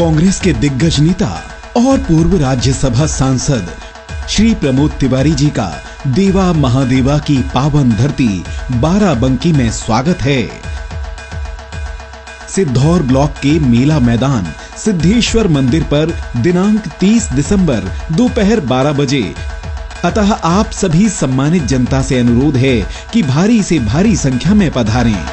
कांग्रेस के दिग्गज नेता और पूर्व राज्यसभा सांसद श्री प्रमोद तिवारी जी का देवा महादेवा की पावन धरती बाराबंकी में स्वागत है। सिद्धौर ब्लॉक के मेला मैदान सिद्धेश्वर मंदिर पर दिनांक 30 दिसंबर दोपहर 12 बजे। अतः आप सभी सम्मानित जनता से अनुरोध है कि भारी से भारी संख्या में पधारें।